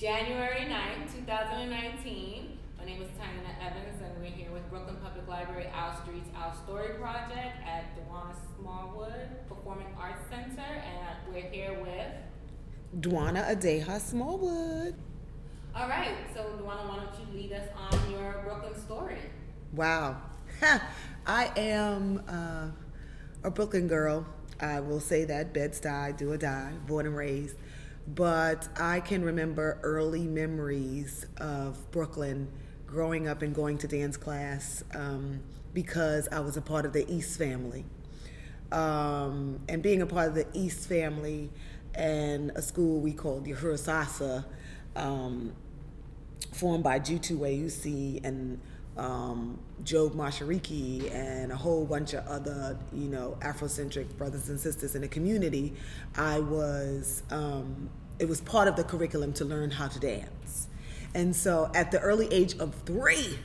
January 9th, 2019. My name is Tanya Evans, and we're here with Brooklyn Public Library Our Streets, Our Story Project at Dwana Smallwood Performing Arts Center, and we're here with. Dwana Adeha Smallwood. All right, so Dwana, why don't you lead us on your Brooklyn story? Wow. I am uh, a Brooklyn girl. I will say that Bed-Stuy, do or die, born and raised. But I can remember early memories of Brooklyn growing up and going to dance class um, because I was a part of the East family. Um, and being a part of the East family and a school we called Uhuru Sasa, um, formed by Jitu Weusi and um, Job Mashariki and a whole bunch of other, you know, Afrocentric brothers and sisters in the community, I was, um, it was part of the curriculum to learn how to dance. And so at the early age of three,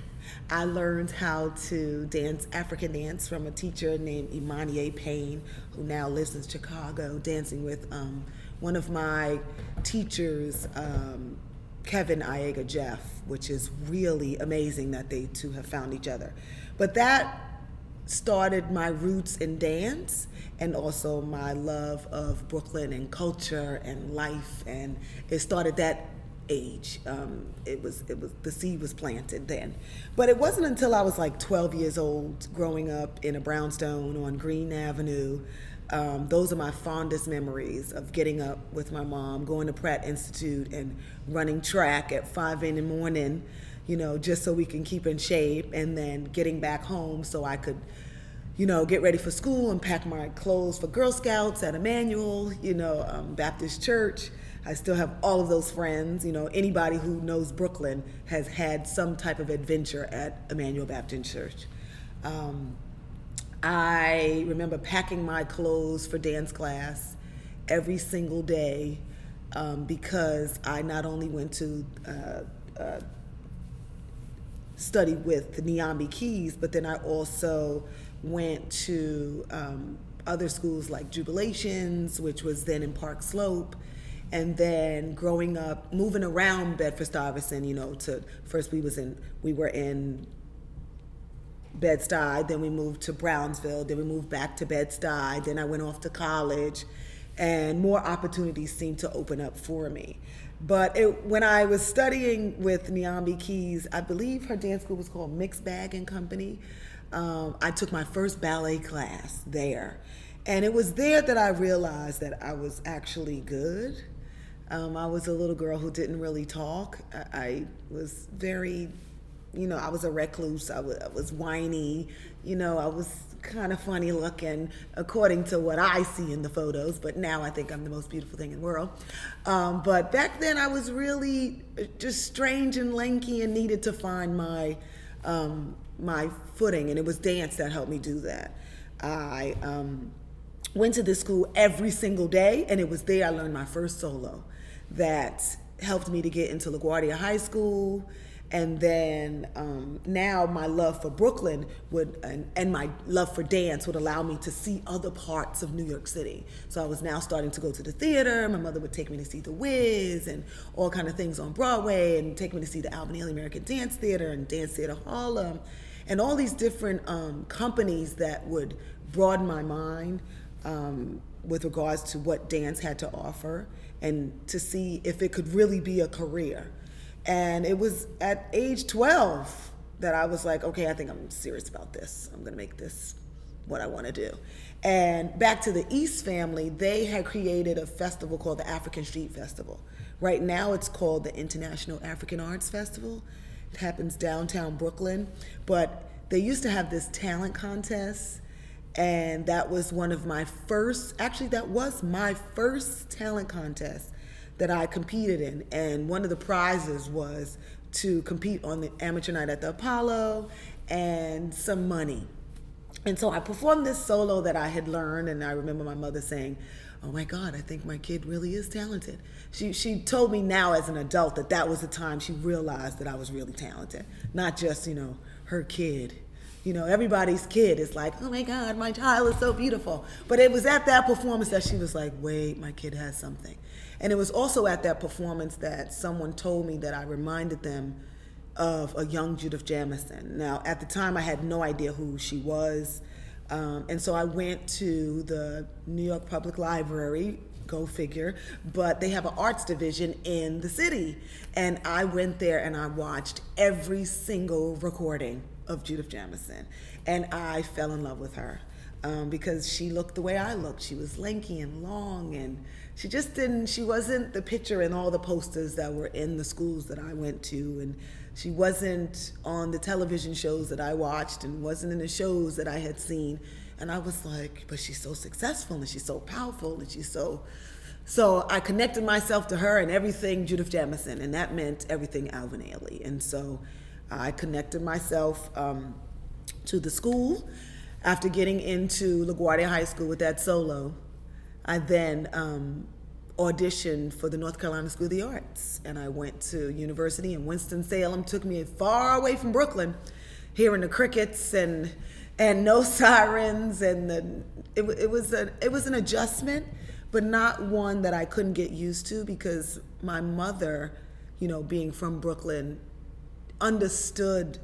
I learned how to dance African dance from a teacher named Imani Payne, who now lives in Chicago, dancing with um, one of my teachers, um, Kevin Iega Jeff, which is really amazing that they two have found each other. But that started my roots in dance and also my love of Brooklyn and culture and life. And it started that age. Um, it was it was the seed was planted then, but it wasn't until I was like 12 years old, growing up in a brownstone on Greene Avenue. Um, those are my fondest memories of getting up with my mom, going to Pratt Institute, and running track at five in the morning, you know, just so we can keep in shape, and then getting back home so I could, you know, get ready for school and pack my clothes for Girl Scouts at Emmanuel, you know, um, Baptist Church. I still have all of those friends. You know, anybody who knows Brooklyn has had some type of adventure at Emmanuel Baptist Church. Um, I remember packing my clothes for dance class every single day um, because I not only went to uh, uh, study with the Niambi Keys, but then I also went to um, other schools like Jubilations, which was then in Park Slope. And then growing up, moving around Bedford Stuyvesant, you know, to first we was in we were in Bed-Stuy, then we moved to Brownsville, then we moved back to Bed-Stuy, then I went off to college, and more opportunities seemed to open up for me. But it, when I was studying with Niambi Keys, I believe her dance school was called Mixed Bag and Company. Um, I took my first ballet class there. And it was there that I realized that I was actually good. Um, I was a little girl who didn't really talk. I, I was very you know, I was a recluse. I was, I was whiny. You know, I was kind of funny looking, according to what I see in the photos. But now I think I'm the most beautiful thing in the world. Um, but back then, I was really just strange and lanky and needed to find my um, my footing, and it was dance that helped me do that. I um, went to this school every single day, and it was there I learned my first solo that helped me to get into LaGuardia High School and then um, now my love for Brooklyn would and, and, my love for dance would allow me to see other parts of New York City. So I was now starting to go to the theater. My mother would take me to see The Wiz and all kind of things on Broadway, and take me to see the Ailey American Dance Theater and Dance Theater Harlem, and all these different um, companies that would broaden my mind um, with regards to what dance had to offer, and to see if it could really be a career. And it was at age 12 that I was like, okay, I think I'm serious about this. I'm gonna make this what I wanna do. And back to the East family, they had created a festival called the African Street Festival. Right now it's called the International African Arts Festival. It happens downtown Brooklyn. But they used to have this talent contest and that was one of my first actually that was my first talent contest that I competed in. And one of the prizes was to compete on the amateur night at the Apollo and some money. And so I performed this solo that I had learned, and I remember my mother saying, "Oh my God, I think my kid really is talented." She she told me now as an adult that that was the time she realized that I was really talented, not just you know her kid. You know, everybody's kid is like, "Oh my God, my child is so beautiful," but it was at that performance that she was like, "Wait, my kid has something." And it was also at that performance that someone told me that I reminded them of a young Judith Jamison. Now, at the time, I had no idea who she was. Um, and so I went to the New York Public Library, go figure, but they have an arts division in the city. And I went there and I watched every single recording of Judith Jamison. And I fell in love with her um, because she looked the way I looked. She was lanky and long, and she just didn't, she wasn't the picture in all the posters that were in the schools that I went to. And she wasn't on the television shows that I watched and wasn't in the shows that I had seen. And I was like, but she's so successful and she's so powerful and she's so. So I connected myself to her and everything Judith Jamison, and that meant everything Alvin Ailey. And so I connected myself um, to the school. After getting into LaGuardia High School with that solo, I then um, auditioned for the North Carolina School of the Arts, and I went to university in Winston Salem. Took me far away from Brooklyn, hearing the crickets and and no sirens, and the it, it was a it was an adjustment, but not one that I couldn't get used to because my mother, you know, being from Brooklyn, understood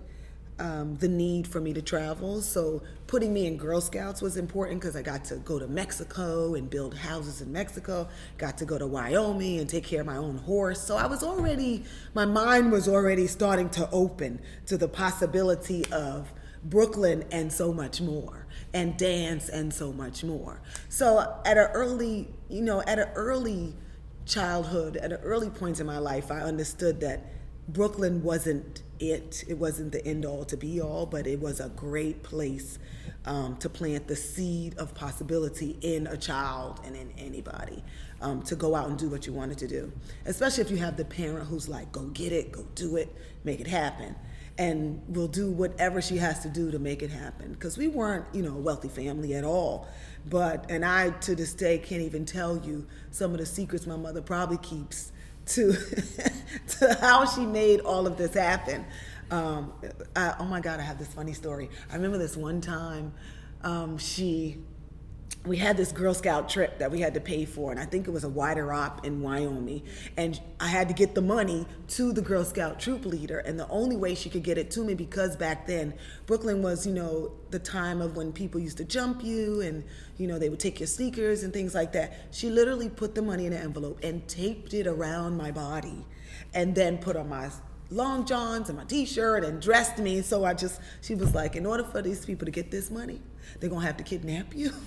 um, the need for me to travel. So putting me in Girl Scouts was important because I got to go to Mexico and build houses in Mexico, got to go to Wyoming and take care of my own horse. So I was already, my mind was already starting to open to the possibility of Brooklyn and so much more, and dance and so much more. So at an early, you know, at an early childhood, at an early point in my life, I understood that Brooklyn wasn't it. It wasn't the end all to be all, but it was a great place um, to plant the seed of possibility in a child and in anybody um, to go out and do what you wanted to do. Especially if you have the parent who's like, go get it, go do it, make it happen. And will do whatever she has to do to make it happen. Because we weren't, you know, a wealthy family at all. But, and I to this day can't even tell you some of the secrets my mother probably keeps to to how she made all of this happen. Um, I, oh my God, I have this funny story. I remember this one time um, she we had this Girl Scout trip that we had to pay for, and I think it was a wider op in Wyoming. And I had to get the money to the Girl Scout troop leader, and the only way she could get it to me because back then Brooklyn was, you know, the time of when people used to jump you, and you know they would take your sneakers and things like that. She literally put the money in an envelope and taped it around my body, and then put on my long johns and my t-shirt and dressed me. So I just, she was like, in order for these people to get this money, they're gonna have to kidnap you.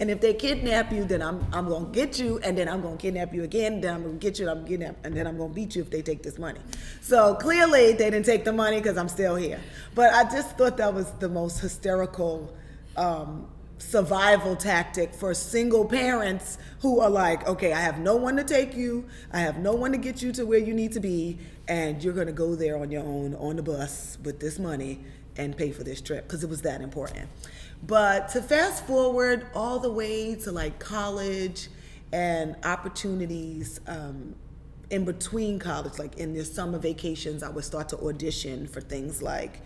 And if they kidnap you, then I'm I'm gonna get you, and then I'm gonna kidnap you again. Then I'm gonna get you, and I'm kidnap, and then I'm gonna beat you if they take this money. So clearly, they didn't take the money because I'm still here. But I just thought that was the most hysterical um, survival tactic for single parents who are like, okay, I have no one to take you, I have no one to get you to where you need to be, and you're gonna go there on your own on the bus with this money and pay for this trip because it was that important. But to fast forward all the way to like college and opportunities um, in between college, like in the summer vacations, I would start to audition for things like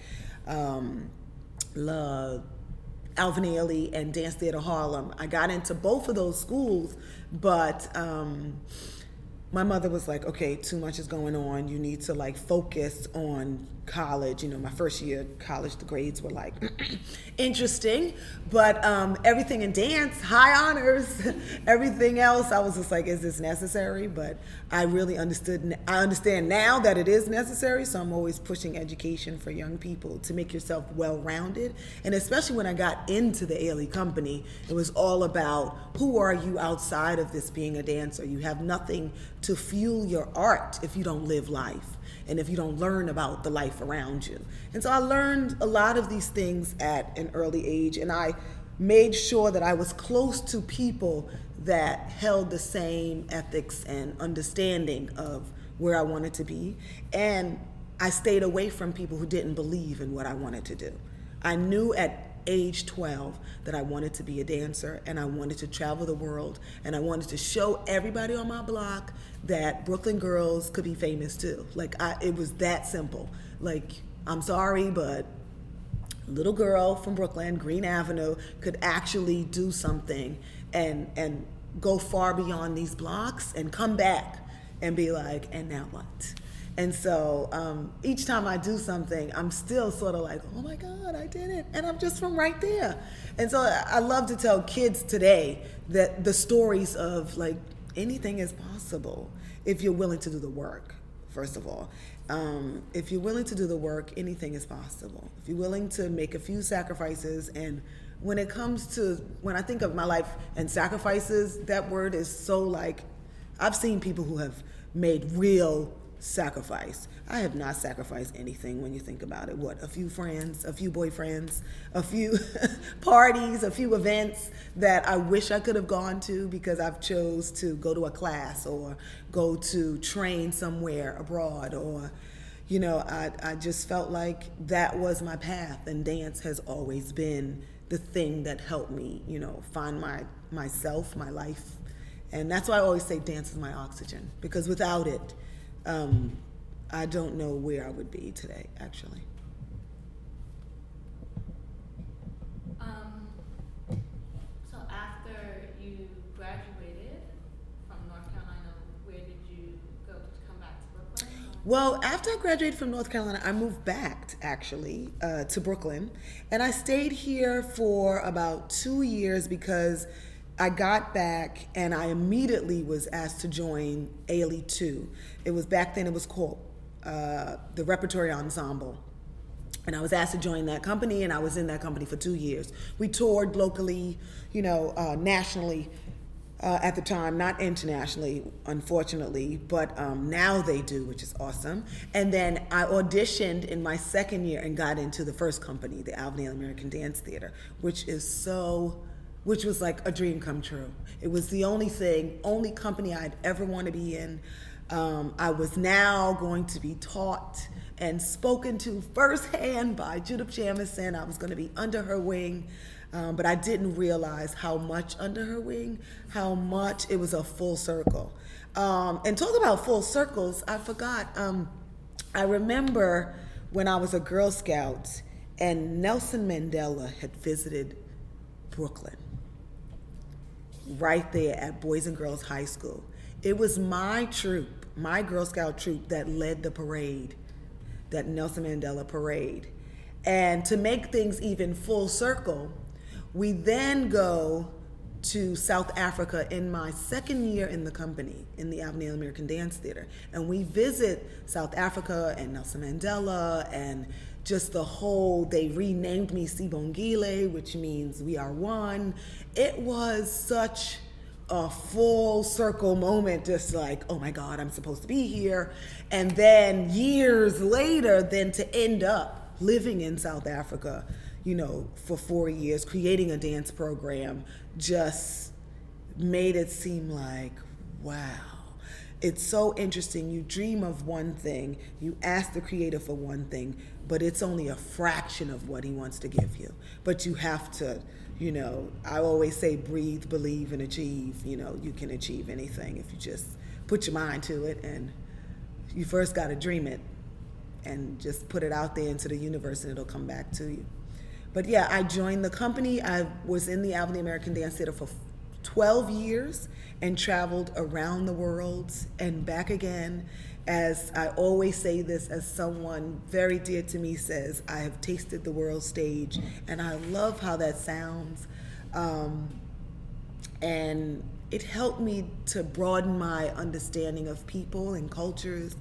um, La, Alvin Ailey and Dance Theater Harlem. I got into both of those schools, but um, my mother was like, okay, too much is going on. You need to like focus on college. You know, my first year college, the grades were like interesting, but um, everything in dance, high honors, everything else, I was just like, is this necessary? But I really understood. I understand now that it is necessary. So I'm always pushing education for young people to make yourself well-rounded, and especially when I got into the Ailey company, it was all about who are you outside of this being a dancer. You have nothing to fuel your art if you don't live life and if you don't learn about the life around you. And so I learned a lot of these things at an early age, and I made sure that I was close to people that held the same ethics and understanding of where I wanted to be. And I stayed away from people who didn't believe in what I wanted to do. I knew at age 12 that I wanted to be a dancer and I wanted to travel the world and I wanted to show everybody on my block that Brooklyn girls could be famous too. Like I, it was that simple. Like I'm sorry, but little girl from Brooklyn, Greene Avenue, could actually do something and and go far beyond these blocks and come back and be like, and now what? And so um, each time I do something, I'm still sort of like, oh my God, I did it. And I'm just from right there. And so I love to tell kids today that the stories of like anything is possible if you're willing to do the work, first of all. Um, if you're willing to do the work, anything is possible. If you're willing to make a few sacrifices, and when it comes to, when I think of my life and sacrifices, that word is so like, I've seen people who have made real sacrifice. I have not sacrificed anything when you think about it. What, a few friends, a few boyfriends, a few parties, a few events that I wish I could have gone to because I've chose to go to a class or go to train somewhere abroad or you know, I, I just felt like that was my path and dance has always been the thing that helped me, you know, find my myself, my life. And that's why I always say dance is my oxygen because without it, um, I don't know where I would be today, actually. Um, so after you graduated from North Carolina, where did you go to come back to Brooklyn? Well, after I graduated from North Carolina, I moved back actually uh, to Brooklyn, and I stayed here for about two years because I got back and I immediately was asked to join Ailey 2. It was back then, it was called uh, the Repertory Ensemble. And I was asked to join that company, and I was in that company for two years. We toured locally, you know, uh, nationally uh, at the time, not internationally, unfortunately, but um, now they do, which is awesome. And then I auditioned in my second year and got into the first company, the Alvin Ailey American Dance Theater, which is so which was like a dream come true. It was the only thing, only company I'd ever want to be in. Um, I was now going to be taught and spoken to firsthand by Judith Jamison. I was going to be under her wing, um, but I didn't realize how much under her wing, how much it was a full circle. Um, and talk about full circles, I forgot. Um, I remember when I was a Girl Scout and Nelson Mandela had visited Brooklyn right there at Boys and Girls High School. It was my troop, my Girl Scout troop, that led the parade, that Nelson Mandela parade. And to make things even full circle, we then go to South Africa in my second year in the company in the Ailey American Dance Theater. And we visit South Africa and Nelson Mandela and just the whole, they renamed me Sibongile, which means we are one. It was such a full circle moment, just like, oh my God, I'm supposed to be here. And then years later, then to end up living in South Africa, you know, for four years, creating a dance program, just made it seem like, wow it's so interesting. You dream of one thing, you ask the creator for one thing, but it's only a fraction of what he wants to give you. But you have to, you know, I always say breathe, believe, and achieve. You know, you can achieve anything if you just put your mind to it and you first got to dream it and just put it out there into the universe and it'll come back to you. But yeah, I joined the company. I was in the Alvin American Dance Theater for 12 years and traveled around the world and back again. As I always say this, as someone very dear to me says, I have tasted the world stage, and I love how that sounds. Um, and it helped me to broaden my understanding of people and cultures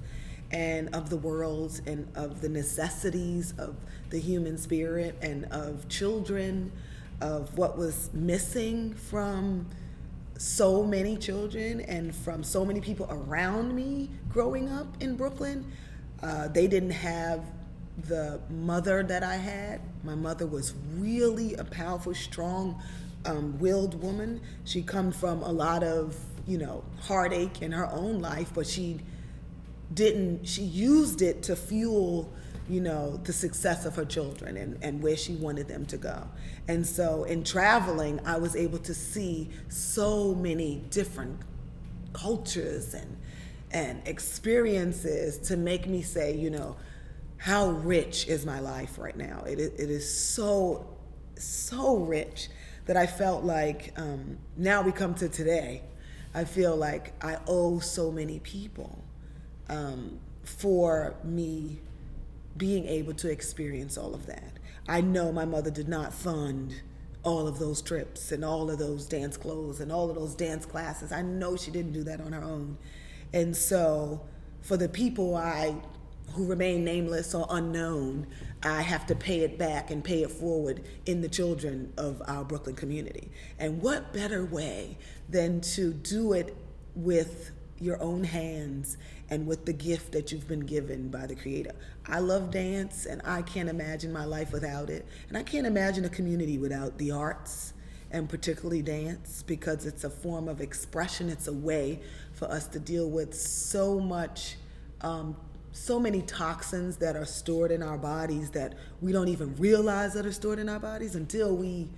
and of the world and of the necessities of the human spirit and of children, of what was missing from so many children and from so many people around me growing up in Brooklyn. Uh, they didn't have the mother that I had. My mother was really a powerful, strong um, willed woman. She come from a lot of, you know, heartache in her own life, but she didn't, she used it to fuel you know, the success of her children and, and where she wanted them to go. And so in traveling, I was able to see so many different cultures and and experiences to make me say, you know, how rich is my life right now? It, it is so, so rich that I felt like um, now we come to today. I feel like I owe so many people um, for me being able to experience all of that. I know my mother did not fund all of those trips and all of those dance clothes and all of those dance classes. I know she didn't do that on her own. And so for the people I who remain nameless or unknown, I have to pay it back and pay it forward in the children of our Brooklyn community. And what better way than to do it with your own hands and with the gift that you've been given by the Creator? I love dance and I can't imagine my life without it. And I can't imagine a community without the arts and particularly dance because it's a form of expression, it's a way for us to deal with so much. Um, so many toxins that are stored in our bodies that we don't even realize that are stored in our bodies until we,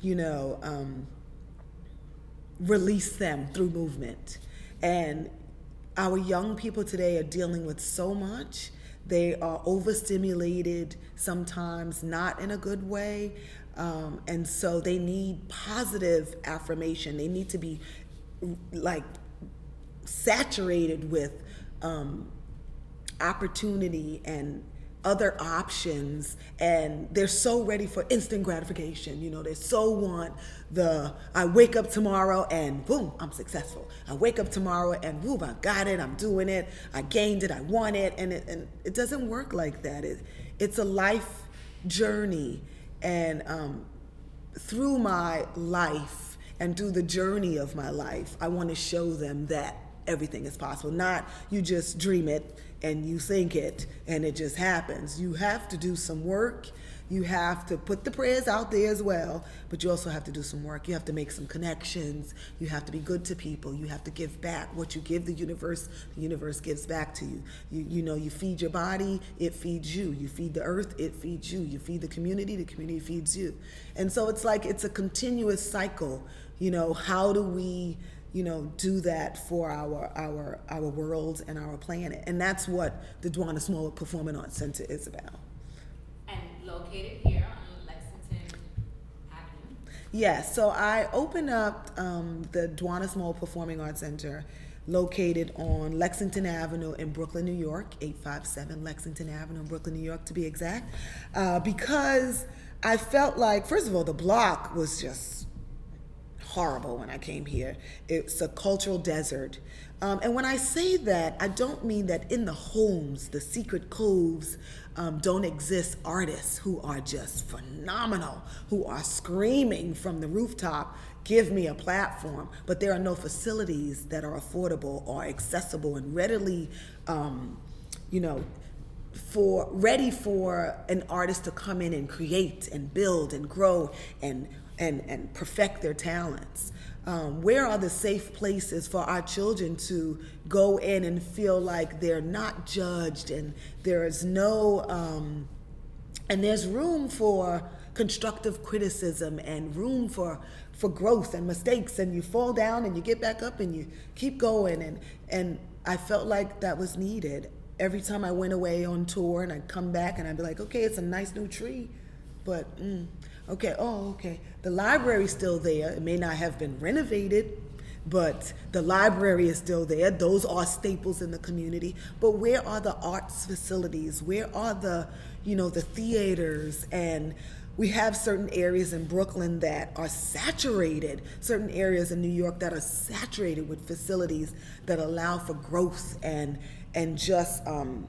you know, um, release them through movement. And our young people today are dealing with so much. They are overstimulated, sometimes not in a good way. Um, and so they need positive affirmation. They need to be like saturated with um, opportunity and other options and they're so ready for instant gratification. You know they so want the i wake up tomorrow and boom i'm successful. I wake up tomorrow and boom i got it i'm doing it i gained it i won it. And it, and it doesn't work like that. It, it's a life journey. And um, through my life and through the journey of my life i want to show them that everything is possible. Not you just dream it and you think it and it just happens. You have to do some work. You have to put the prayers out there as well, but you also have to do some work. You have to make some connections. You have to be good to people. You have to give back what you give the universe. The universe gives back to you. You, you know, you feed your body, it feeds you. You feed the earth, it feeds you. You feed the community, the community feeds you. And so it's like it's a continuous cycle. You know, how do we you know, do that for our our our world and our planet. And that's what the Dwana Smallwood Performing Arts Center is about. And located here on Lexington Avenue. Yes, so I opened up um, the Dwana Smallwood Performing Arts Center located on Lexington Avenue in Brooklyn, New York, 857 Lexington Avenue in Brooklyn, New York to be exact, uh, because I felt like, first of all, the block was just horrible when I came here. It's a cultural desert. Um, and when I say that, I don't mean that in the homes, the secret coves, um, don't exist artists who are just phenomenal, who are screaming from the rooftop, give me a platform. But there are no facilities that are affordable or accessible and readily, um, you know, for ready for an artist to come in and create and build and grow and and, and perfect their talents? Um, where are the safe places for our children to go in and feel like they're not judged and there is no, um, and there's room for constructive criticism and room for for growth and mistakes. And you fall down and you get back up and you keep going. And and I felt like that was needed. Every time I went away on tour and I'd come back and I'd be like okay it's a nice new tree. But mm, Okay, oh, okay. The library's still there. It may not have been renovated, but the library is still there. Those are staples in the community. But where are the arts facilities? Where are the, you know, the theaters and we have certain areas in Brooklyn that are saturated, certain areas in New York that are saturated with facilities that allow for growth and and just um,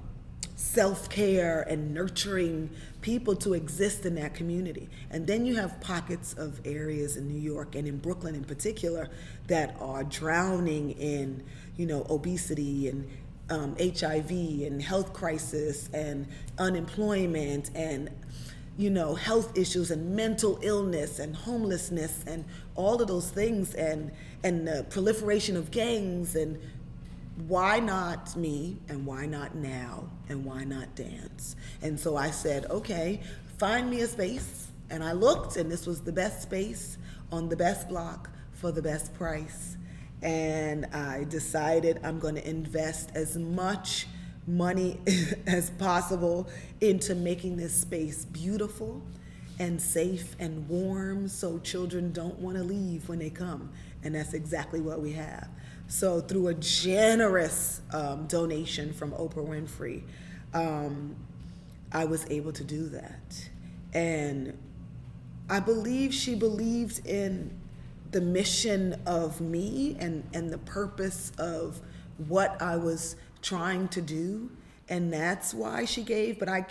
self-care and nurturing people to exist in that community. And then you have pockets of areas in New York and in Brooklyn in particular that are drowning in, you know, obesity and um, HIV and health crisis and unemployment and you know health issues and mental illness and homelessness and all of those things and and the proliferation of gangs and why not me and why not now and why not dance? And so I said, okay, find me a space. And I looked, and this was the best space on the best block for the best price. And I decided I'm going to invest as much money as possible into making this space beautiful and safe and warm so children don't want to leave when they come. And that's exactly what we have. So, through a generous um, donation from Oprah Winfrey, um, I was able to do that. And I believe she believed in the mission of me and, and the purpose of what I was trying to do. And that's why she gave. But I,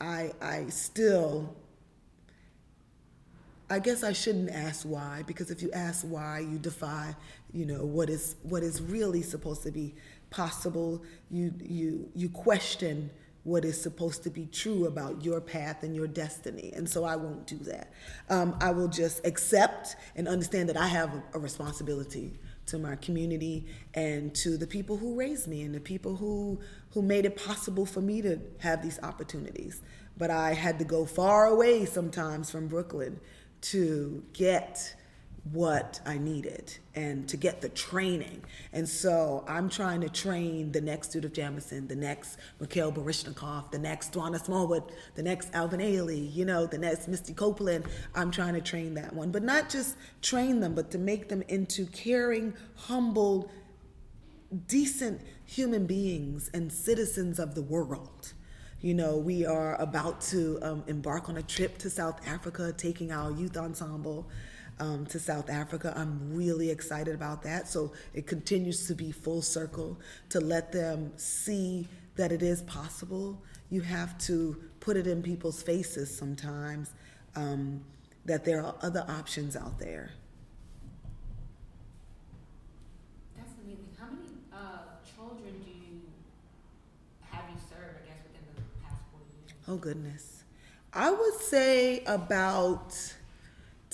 I, I still, I guess I shouldn't ask why because if you ask why, you defy, you know, what is what is really supposed to be possible. You you you question what is supposed to be true about your path and your destiny. And so I won't do that. Um, I will just accept and understand that I have a, a, responsibility to my community and to the people who raised me and the people who, who made it possible for me to have these opportunities. But I had to go far away sometimes from Brooklyn to get what I needed and to get the training. And so I'm trying to train the next Judith Jamison, the next Mikhail Baryshnikov, the next Dwana Smallwood, the next Alvin Ailey, you know, the next Misty Copeland. I'm trying to train that one, but not just train them, but to make them into caring, humble, decent human beings and citizens of the world. You know, we are about to um, embark on a trip to South Africa, taking our youth ensemble um, to South Africa. I'm really excited about that. So it continues to be full circle to let them see that it is possible. You have to put it in people's faces sometimes um, that there are other options out there. That's amazing. How many uh, children do you have you served, I guess, within the past four years? Oh, goodness. I would say about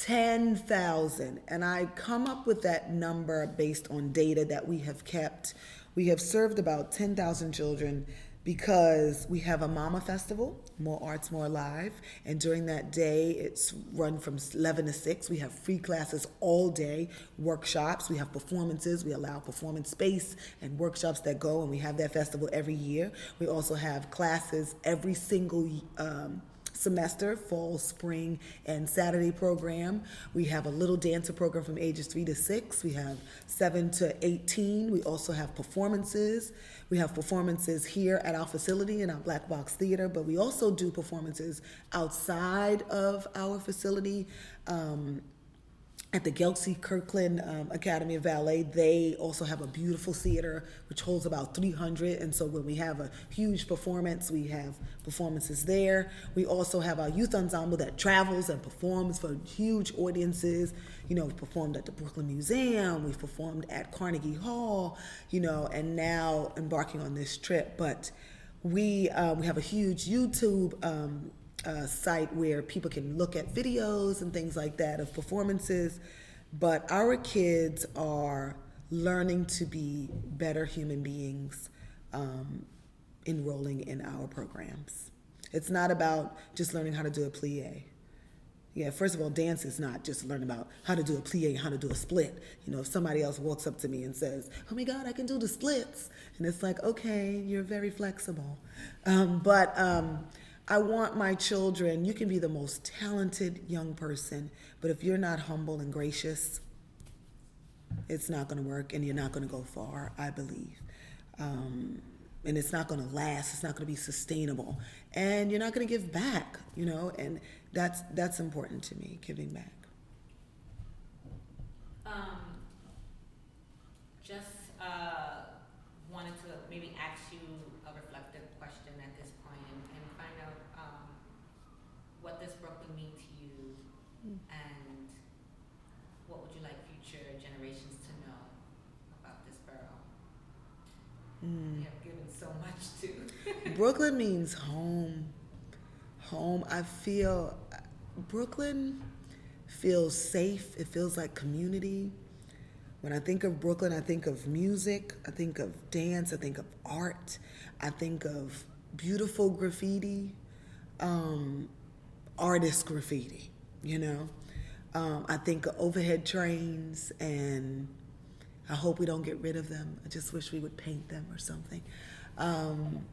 10,000. And I come up with that number based on data that we have kept. We have served about 10,000 children because we have a Mama Festival, More Arts, More Live. And during that day, it's run from 11 to 6. We have free classes all day, workshops. We have performances. We allow performance space and workshops that go, and we have that festival every year. We also have classes every single um, semester, fall, spring, and Saturday program. We have a little dancer program from ages three to six. We have seven to 18. We also have performances. We have performances here at our facility in our Black Box Theater, but we also do performances outside of our facility. Um, at the Gelsey Kirkland um, Academy of Ballet, they also have a beautiful theater which holds about 300. And so when we have a huge performance, we have performances there. We also have our youth ensemble that travels and performs for huge audiences. You know, we've performed at the Brooklyn Museum, we've performed at Carnegie Hall, you know, and now embarking on this trip. But we um, we have a huge YouTube um, uh, site where people can look at videos and things like that of performances. But our kids are learning to be better human beings um, enrolling in our programs. It's not about just learning how to do a plie. Yeah, first of all, dance is not just learning about how to do a plie how to do a split. You know, if somebody else walks up to me and says, "Oh my God, I can do the splits," and it's like, "Okay, you're very flexible," um, but um, I want my children, you can be the most talented young person, but if you're not humble and gracious, it's not going to work and you're not going to go far, I believe. Um, and it's not going to last, it's not going to be sustainable. And you're not going to give back, you know, and that's that's important to me, giving back. Um, just uh, wanted to maybe ask you a reflective question at this point and, and find out um, what does Brooklyn mean to you Mm. and what would you like future generations to know about this borough? Mm. You have given so much to. Brooklyn means home. Home. I feel Brooklyn feels safe. It feels like community. When I think of Brooklyn, I think of music, I think of dance, I think of art, I think of beautiful graffiti, um, artist graffiti, you know. Um, I think of overhead trains, and I hope we don't get rid of them. I just wish we would paint them or something. Um,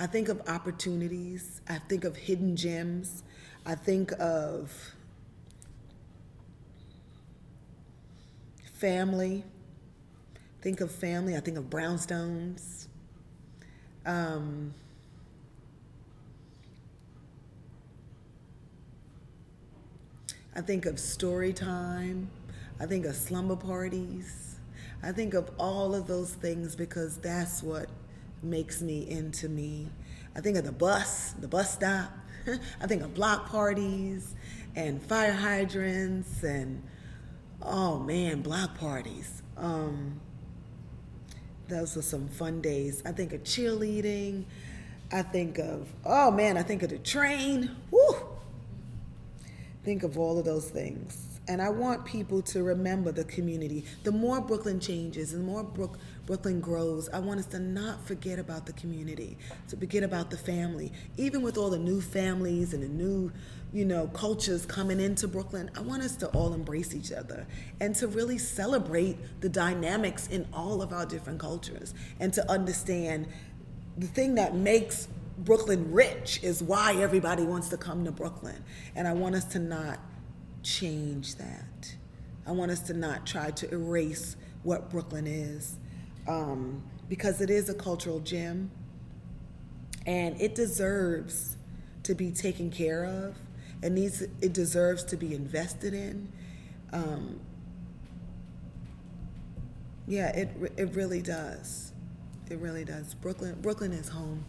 I think of opportunities. I think of hidden gems. I think of family. Think of family. I think of brownstones. Um, I think of story time. I think of slumber parties. I think of all of those things because that's what makes me into me. I think of the bus, the bus stop. I think of block parties and fire hydrants and oh man, block parties. Um, those were some fun days. I think of cheerleading. I think of oh man, I think of the train. Woo! Think of all of those things. And I want people to remember the community. The more Brooklyn changes the more Brook, Brooklyn grows, I want us to not forget about the community, to forget about the family. Even with all the new families and the new, you know, cultures coming into Brooklyn, I want us to all embrace each other and to really celebrate the dynamics in all of our different cultures and to understand the thing that makes Brooklyn rich is why everybody wants to come to Brooklyn. And I want us to not change that. I want us to not try to erase what Brooklyn is um, because it is a cultural gem and it deserves to be taken care of. It needs it deserves to be invested in. Um, yeah, it it really does. It really does. Brooklyn Brooklyn is home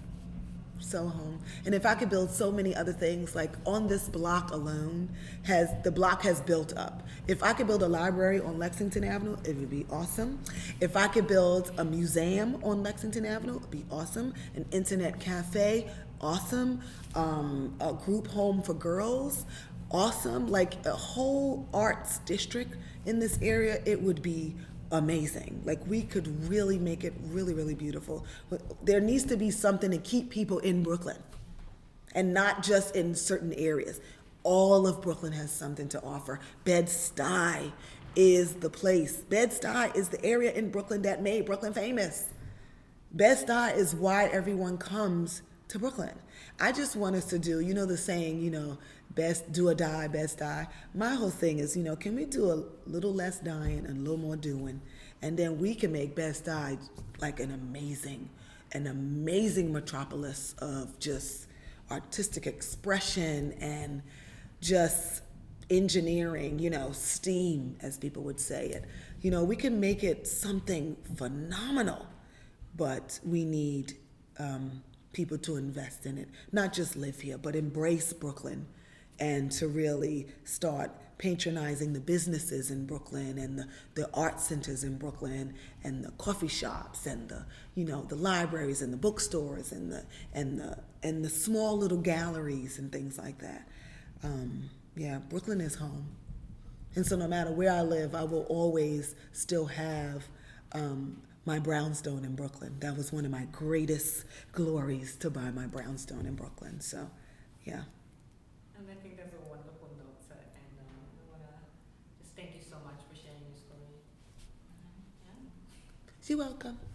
so home. And if I could build so many other things, like on this block alone, has the block has built up. If I could build a library on Lexington Avenue, it would be awesome. If I could build a museum on Lexington Avenue, it'd be awesome. An internet cafe, awesome. Um, a group home for girls, awesome. Like a whole arts district in this area, it would be amazing. Like we could really make it really, really beautiful. But there needs to be something to keep people in Brooklyn and not just in certain areas. All of Brooklyn has something to offer. Bed-Stuy is the place. Bed-Stuy is the area in Brooklyn that made Brooklyn famous. Bed-Stuy is why everyone comes to Brooklyn. I just want us to do, you know, the saying, you know, best do or die, Bed-Stuy. My whole thing is, you know, can we do a little less dying and a little more doing? And then we can make Bed-Stuy like an amazing, an amazing metropolis of just artistic expression and just engineering, you know, STEAM, as people would say it. You know, we can make it something phenomenal, but we need um, people to invest in it, not just live here, but embrace Brooklyn and to really start patronizing the businesses in Brooklyn and the, the art centers in Brooklyn and the coffee shops and the you know the libraries and the bookstores and the and the and the small little galleries and things like that. Um, yeah, Brooklyn is home, and so no matter where I live, I will always still have. Um, my brownstone in Brooklyn. That was one of my greatest glories to buy my brownstone in Brooklyn. So, yeah. You're welcome.